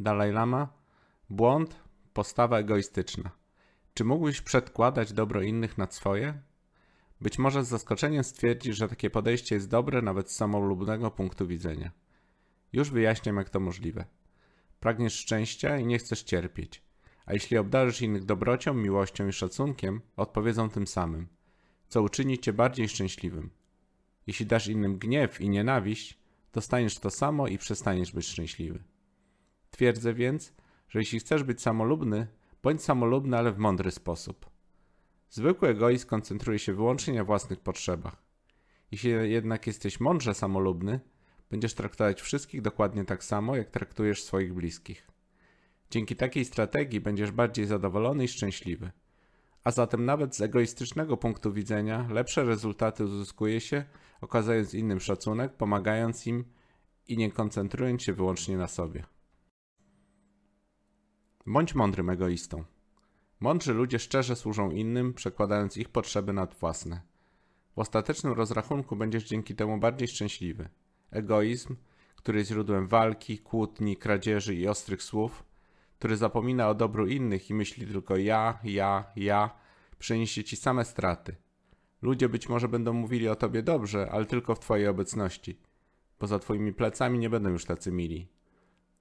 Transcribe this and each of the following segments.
Dalaj Lama. Błąd, postawa egoistyczna. Czy mógłbyś przedkładać dobro innych nad swoje? Być może z zaskoczeniem stwierdzisz, że takie podejście jest dobre nawet z samolubnego punktu widzenia. Już wyjaśniam, jak to możliwe. Pragniesz szczęścia i nie chcesz cierpieć. A jeśli obdarzysz innych dobrocią, miłością i szacunkiem, odpowiedzą tym samym, co uczyni cię bardziej szczęśliwym. Jeśli dasz innym gniew i nienawiść, dostaniesz to samo i przestaniesz być szczęśliwy. Twierdzę więc, że jeśli chcesz być samolubny, bądź samolubny, ale w mądry sposób. Zwykły egoizm koncentruje się wyłącznie na własnych potrzebach. Jeśli jednak jesteś mądrze samolubny, będziesz traktować wszystkich dokładnie tak samo, jak traktujesz swoich bliskich. Dzięki takiej strategii będziesz bardziej zadowolony i szczęśliwy. A zatem nawet z egoistycznego punktu widzenia lepsze rezultaty uzyskuje się, okazując innym szacunek, pomagając im i nie koncentrując się wyłącznie na sobie. Bądź mądrym egoistą. Mądrzy ludzie szczerze służą innym, przekładając ich potrzeby nad własne. W ostatecznym rozrachunku będziesz dzięki temu bardziej szczęśliwy. Egoizm, który jest źródłem walki, kłótni, kradzieży i ostrych słów, który zapomina o dobru innych i myśli tylko ja, ja, ja, przyniesie ci same straty. Ludzie być może będą mówili o tobie dobrze, ale tylko w twojej obecności. Poza twoimi plecami nie będą już tacy mili.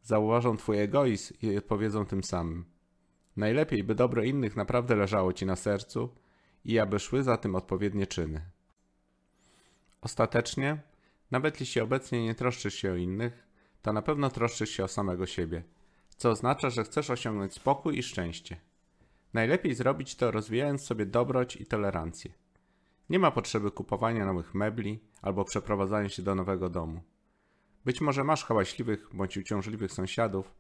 Zauważą twój egoizm i odpowiedzą tym samym. Najlepiej, by dobro innych naprawdę leżało ci na sercu i aby szły za tym odpowiednie czyny. Ostatecznie, nawet jeśli obecnie nie troszczysz się o innych, to na pewno troszczysz się o samego siebie, co oznacza, że chcesz osiągnąć spokój i szczęście. Najlepiej zrobić to rozwijając sobie dobroć i tolerancję. Nie ma potrzeby kupowania nowych mebli albo przeprowadzania się do nowego domu. Być może masz hałaśliwych bądź uciążliwych sąsiadów,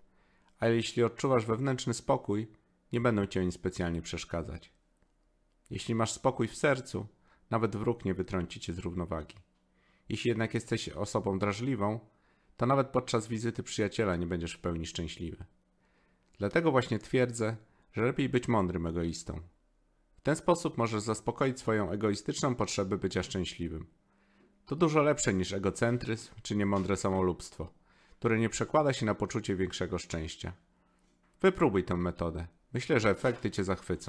ale jeśli odczuwasz wewnętrzny spokój, nie będą ci oni specjalnie przeszkadzać. Jeśli masz spokój w sercu, nawet wróg nie wytrąci cię z równowagi. Jeśli jednak jesteś osobą drażliwą, to nawet podczas wizyty przyjaciela nie będziesz w pełni szczęśliwy. Dlatego właśnie twierdzę, że lepiej być mądrym egoistą. W ten sposób możesz zaspokoić swoją egoistyczną potrzebę bycia szczęśliwym. To dużo lepsze niż egocentryzm czy niemądre samolubstwo, które nie przekłada się na poczucie większego szczęścia. Wypróbuj tę metodę. Myślę, że efekty cię zachwycą.